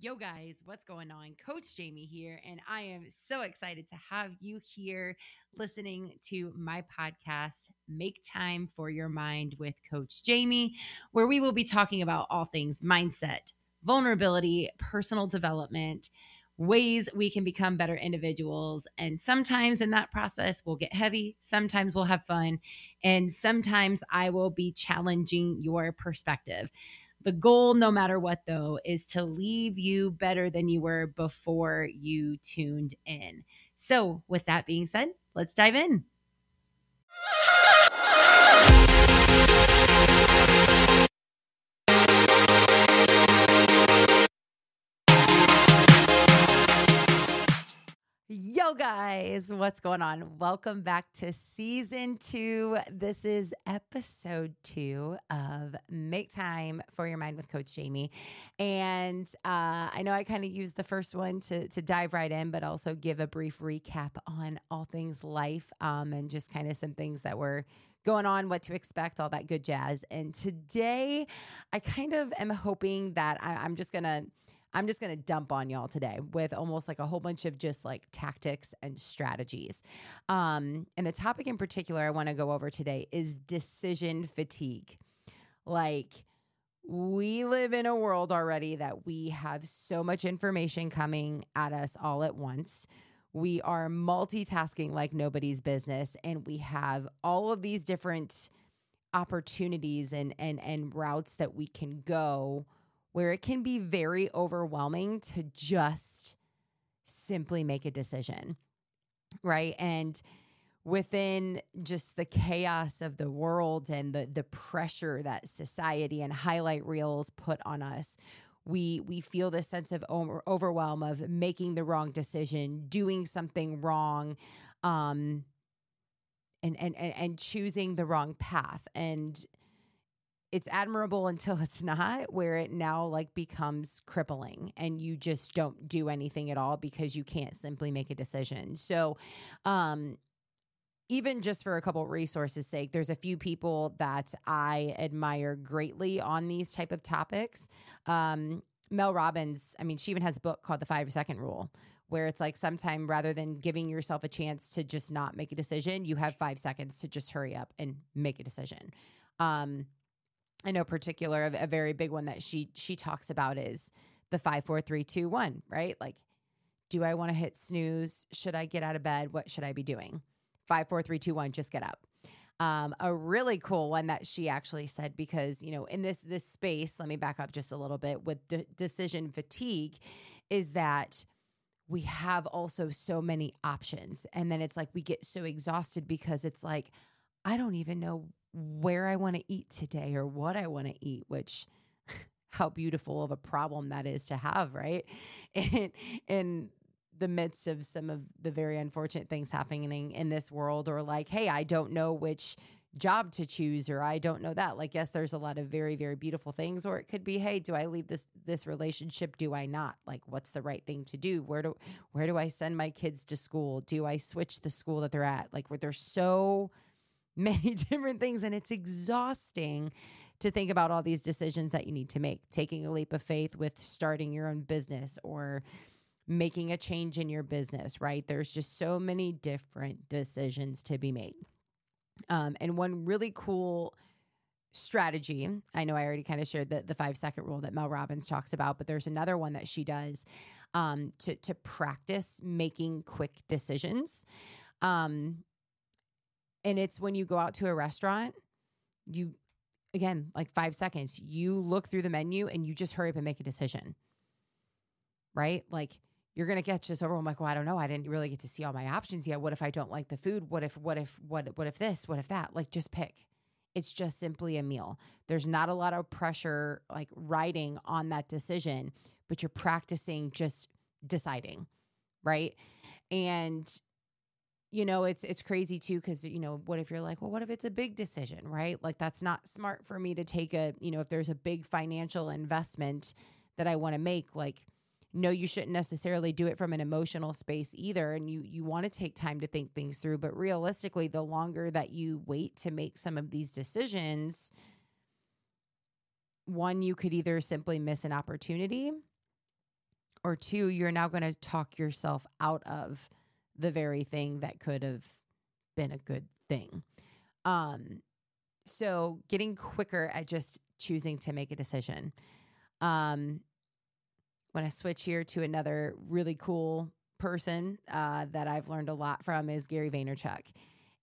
Yo, guys, what's going on? Coach Jamie here, and I am so excited to have you here listening to my podcast, Make Time for Your Mind with Coach Jamie, where we will be talking about all things mindset, vulnerability, personal development, ways we can become better individuals. And sometimes in that process, we'll get heavy, sometimes we'll have fun, and sometimes I will be challenging your perspective. The goal, no matter what, though, is to leave you better than you were before you tuned in. So, with that being said, let's dive in. Yo, guys, what's going on? Welcome back to season two. This is episode two of Make Time for Your Mind with Coach Jamie. And uh, I know I kind of used the first one to, to dive right in, but also give a brief recap on all things life um, and just kind of some things that were going on, what to expect, all that good jazz. And today, I kind of am hoping that I, I'm just going to I'm just going to dump on y'all today with almost like a whole bunch of just like tactics and strategies. Um, and the topic in particular I want to go over today is decision fatigue. Like, we live in a world already that we have so much information coming at us all at once. We are multitasking like nobody's business, and we have all of these different opportunities and and and routes that we can go where it can be very overwhelming to just simply make a decision. Right. And within just the chaos of the world and the the pressure that society and highlight reels put on us we we feel this sense of overwhelm of making the wrong decision doing something wrong um and and and, and choosing the wrong path and it's admirable until it's not where it now like becomes crippling and you just don't do anything at all because you can't simply make a decision. So um even just for a couple resources sake there's a few people that i admire greatly on these type of topics. Um mel robbins i mean she even has a book called the five second rule where it's like sometime rather than giving yourself a chance to just not make a decision you have five seconds to just hurry up and make a decision. Um I know particular a, a very big one that she she talks about is the five, four, three, two, one, right? Like, do I want to hit snooze? Should I get out of bed? What should I be doing? Five, four, three, two, one, just get up. Um, a really cool one that she actually said because you know in this this space, let me back up just a little bit with de- decision fatigue, is that we have also so many options, and then it's like we get so exhausted because it's like I don't even know where I want to eat today or what I want to eat, which how beautiful of a problem that is to have, right? In, the midst of some of the very unfortunate things happening in this world, or like, hey, I don't know which job to choose or I don't know that. Like yes, there's a lot of very very beautiful things or it could be hey, do I leave this this relationship? Do I not? Like what's the right thing to do? Where do where do I send my kids to school? Do I switch the school that they're at? Like where there's so many different things. And it's exhausting to think about all these decisions that you need to make. Taking a leap of faith with starting your own business or making a change in your business, right? There's just so many different decisions to be made. Um, and one really cool strategy, I know I already kind of shared the, the five second rule that Mel Robbins talks about, but there's another one that she does um, to, to practice making quick decisions. Um, and it's when you go out to a restaurant, you, again, like five seconds, you look through the menu and you just hurry up and make a decision. Right? Like, you're gonna get just overwhelmed like well i don't know. I didn't really get to see all my options yet. What if i don't like the food? What if what if what what if this? What if that? Like just pick. It's just simply a meal. There's not a lot of pressure like riding on that decision but you're practicing just deciding. Right? And you know it's it's crazy too because you know what if you're like well what if it's a big decision right? Like that's not smart for me to take a you know if there's a big financial investment that i want to make like no you shouldn't necessarily do it from an emotional space either and you you want to take time to think things through but realistically the longer that you wait to make some of these decisions one you could either simply miss an opportunity or two, you're now going to talk yourself out of the very thing that could have been a good thing. Um, so getting quicker at just choosing to make a decision. Um, when I switch here to another really cool person uh, that I've learned a lot from is Gary Vaynerchuk.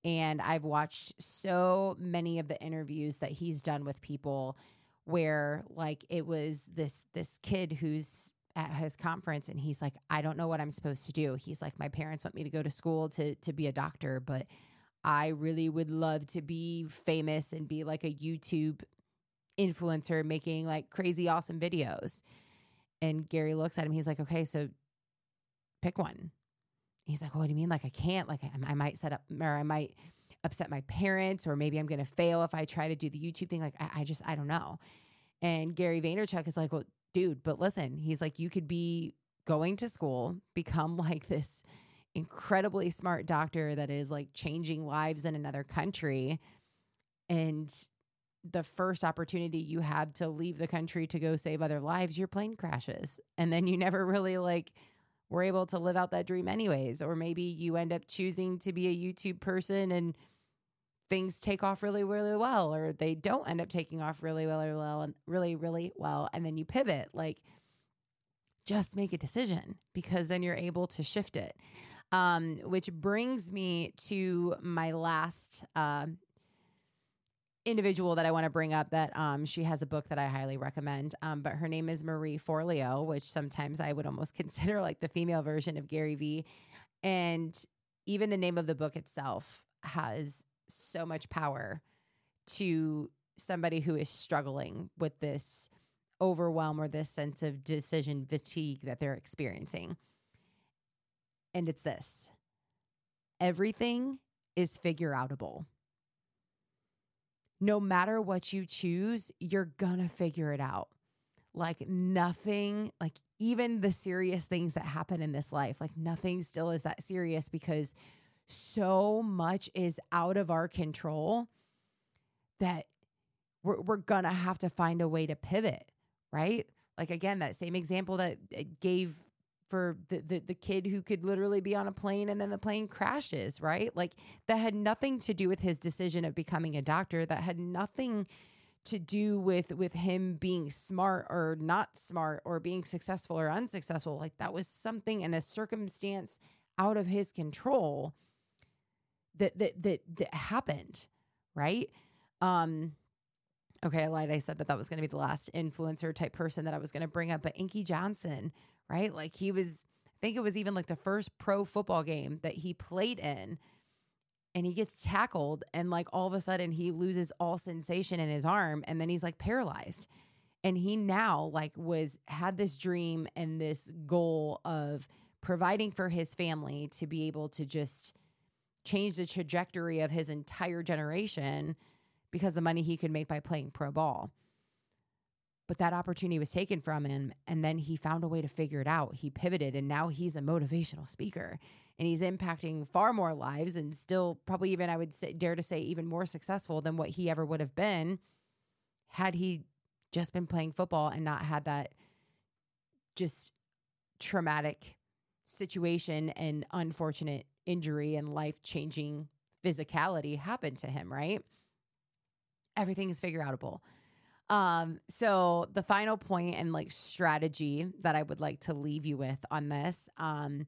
And I've watched so many of the interviews that he's done with people where like it was this this kid who's at his conference and he's like I don't know what I'm supposed to do. He's like my parents want me to go to school to to be a doctor, but I really would love to be famous and be like a YouTube influencer making like crazy awesome videos. And Gary looks at him. He's like, okay, so pick one. He's like, what do you mean? Like, I can't, like, I, I might set up, or I might upset my parents, or maybe I'm going to fail if I try to do the YouTube thing. Like, I, I just, I don't know. And Gary Vaynerchuk is like, well, dude, but listen, he's like, you could be going to school, become like this incredibly smart doctor that is like changing lives in another country. And the first opportunity you have to leave the country to go save other lives, your plane crashes. And then you never really like were able to live out that dream anyways. Or maybe you end up choosing to be a YouTube person and things take off really, really well, or they don't end up taking off really, well, really well and really, really well. And then you pivot. Like just make a decision because then you're able to shift it. Um, which brings me to my last uh, individual that I want to bring up that um, she has a book that I highly recommend. Um, but her name is Marie Forleo, which sometimes I would almost consider like the female version of Gary Vee. And even the name of the book itself has so much power to somebody who is struggling with this overwhelm or this sense of decision fatigue that they're experiencing. And it's this everything is figure outable no matter what you choose, you're gonna figure it out. Like nothing, like even the serious things that happen in this life, like nothing still is that serious because so much is out of our control that we're, we're gonna have to find a way to pivot, right? Like again, that same example that gave for the, the, the kid who could literally be on a plane and then the plane crashes, right? Like that had nothing to do with his decision of becoming a doctor. That had nothing to do with with him being smart or not smart or being successful or unsuccessful. Like that was something in a circumstance out of his control that that that, that happened, right? Um okay, I lied. I said that that was going to be the last influencer type person that I was going to bring up, but Inky Johnson right? Like he was, I think it was even like the first pro football game that he played in. And he gets tackled, and like all of a sudden, he loses all sensation in his arm, and then he's like paralyzed. And he now like was had this dream and this goal of providing for his family to be able to just change the trajectory of his entire generation because the money he could make by playing pro ball. But that opportunity was taken from him and then he found a way to figure it out. He pivoted and now he's a motivational speaker and he's impacting far more lives and still probably even i would say, dare to say even more successful than what he ever would have been had he just been playing football and not had that just traumatic situation and unfortunate injury and life changing physicality happen to him right everything is figure outable um, so the final point and like strategy that I would like to leave you with on this um,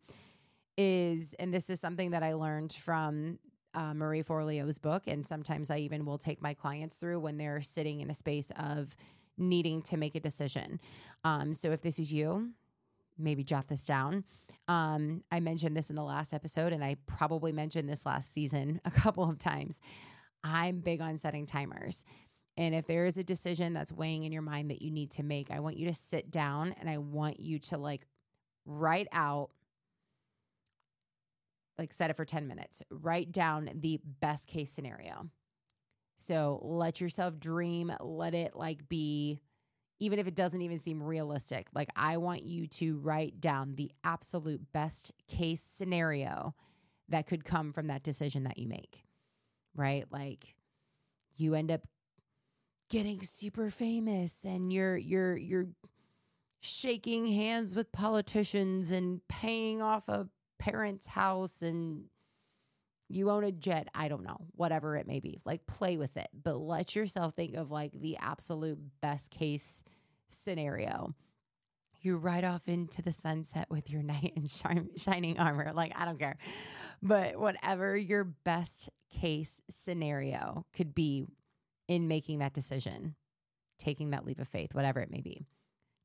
is, and this is something that I learned from uh, Marie Forleo's book, and sometimes I even will take my clients through when they're sitting in a space of needing to make a decision. Um, so if this is you, maybe jot this down. Um, I mentioned this in the last episode, and I probably mentioned this last season a couple of times. I'm big on setting timers. And if there is a decision that's weighing in your mind that you need to make, I want you to sit down and I want you to like write out, like set it for 10 minutes, write down the best case scenario. So let yourself dream, let it like be, even if it doesn't even seem realistic. Like I want you to write down the absolute best case scenario that could come from that decision that you make, right? Like you end up getting super famous and you're you're you're shaking hands with politicians and paying off a parent's house and you own a jet, I don't know, whatever it may be. Like play with it, but let yourself think of like the absolute best case scenario. You ride off into the sunset with your knight in shining armor. Like, I don't care. But whatever your best case scenario could be in making that decision, taking that leap of faith, whatever it may be.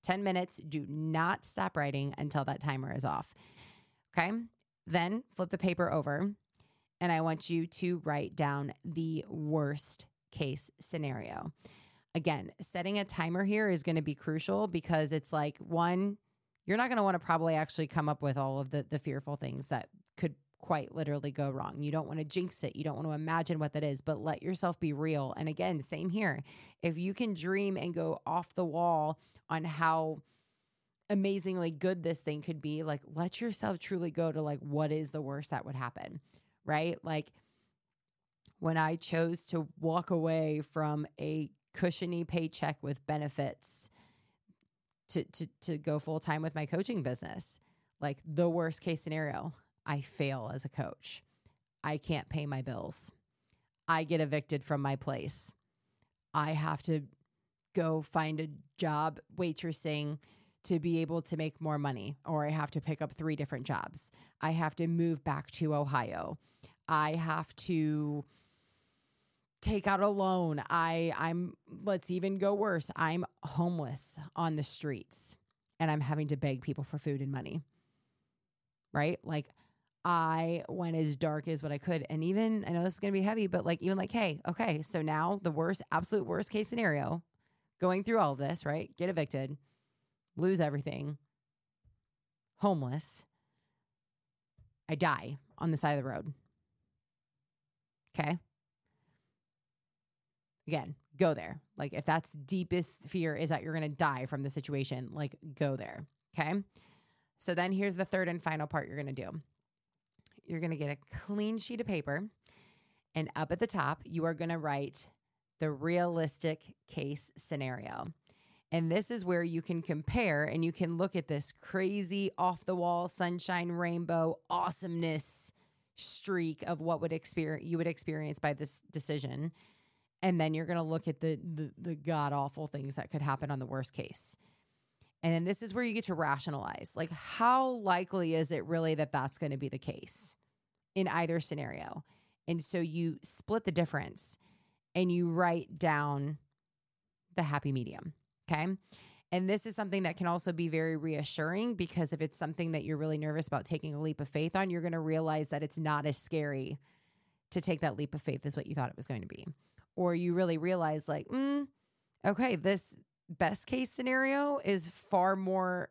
10 minutes. Do not stop writing until that timer is off. Okay. Then flip the paper over, and I want you to write down the worst case scenario. Again, setting a timer here is going to be crucial because it's like one, you're not going to want to probably actually come up with all of the the fearful things that could quite literally go wrong. You don't want to jinx it. You don't want to imagine what that is, but let yourself be real. And again, same here. If you can dream and go off the wall on how amazingly good this thing could be, like let yourself truly go to like what is the worst that would happen, right? Like when I chose to walk away from a cushiony paycheck with benefits to to to go full time with my coaching business, like the worst case scenario, I fail as a coach. I can't pay my bills. I get evicted from my place. I have to go find a job waitressing to be able to make more money, or I have to pick up three different jobs. I have to move back to Ohio. I have to take out a loan. I I'm let's even go worse. I'm homeless on the streets and I'm having to beg people for food and money. Right? Like I went as dark as what I could. And even I know this is gonna be heavy, but like even like, hey, okay, so now the worst, absolute worst case scenario going through all of this, right? Get evicted, lose everything, homeless. I die on the side of the road. Okay. Again, go there. Like, if that's deepest fear is that you're going to die from the situation, like, go there. Okay. So then here's the third and final part you're going to do you're going to get a clean sheet of paper, and up at the top, you are going to write the realistic case scenario. And this is where you can compare and you can look at this crazy off the wall sunshine rainbow awesomeness streak of what would experience you would experience by this decision. And then you're going to look at the the, the god awful things that could happen on the worst case. And then this is where you get to rationalize. Like how likely is it really that that's going to be the case in either scenario? And so you split the difference and you write down the happy medium. Okay. And this is something that can also be very reassuring because if it's something that you're really nervous about taking a leap of faith on, you're going to realize that it's not as scary to take that leap of faith as what you thought it was going to be. Or you really realize, like, mm, okay, this best case scenario is far more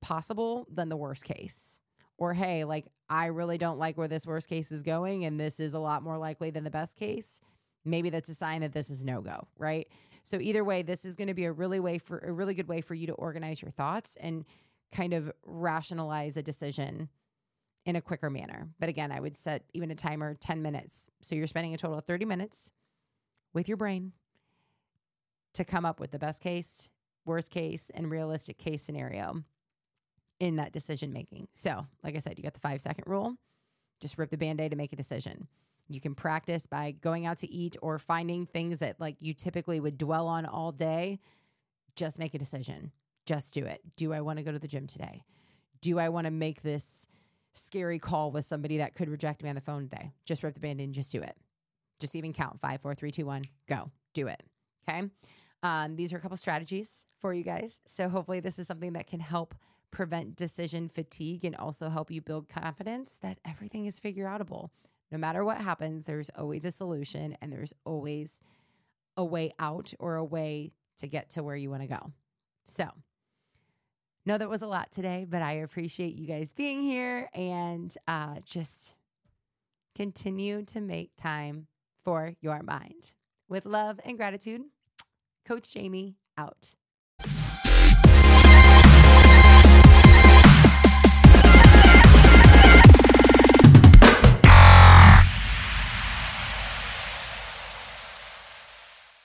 possible than the worst case. Or, hey, like, I really don't like where this worst case is going, and this is a lot more likely than the best case maybe that's a sign that this is no go, right? So either way, this is going to be a really way for a really good way for you to organize your thoughts and kind of rationalize a decision in a quicker manner. But again, I would set even a timer 10 minutes. So you're spending a total of 30 minutes with your brain to come up with the best case, worst case, and realistic case scenario in that decision making. So, like I said, you got the five second rule. Just rip the band aid to make a decision. You can practice by going out to eat or finding things that like you typically would dwell on all day. Just make a decision. Just do it. Do I want to go to the gym today? Do I want to make this scary call with somebody that could reject me on the phone today? Just rip the band in, just do it. Just even count five, four, three, two, one, go. Do it. Okay. Um, these are a couple strategies for you guys. So hopefully this is something that can help prevent decision fatigue and also help you build confidence that everything is figure outable no matter what happens, there's always a solution and there's always a way out or a way to get to where you want to go. So, know that was a lot today, but I appreciate you guys being here and uh, just continue to make time for your mind. With love and gratitude, Coach Jamie out.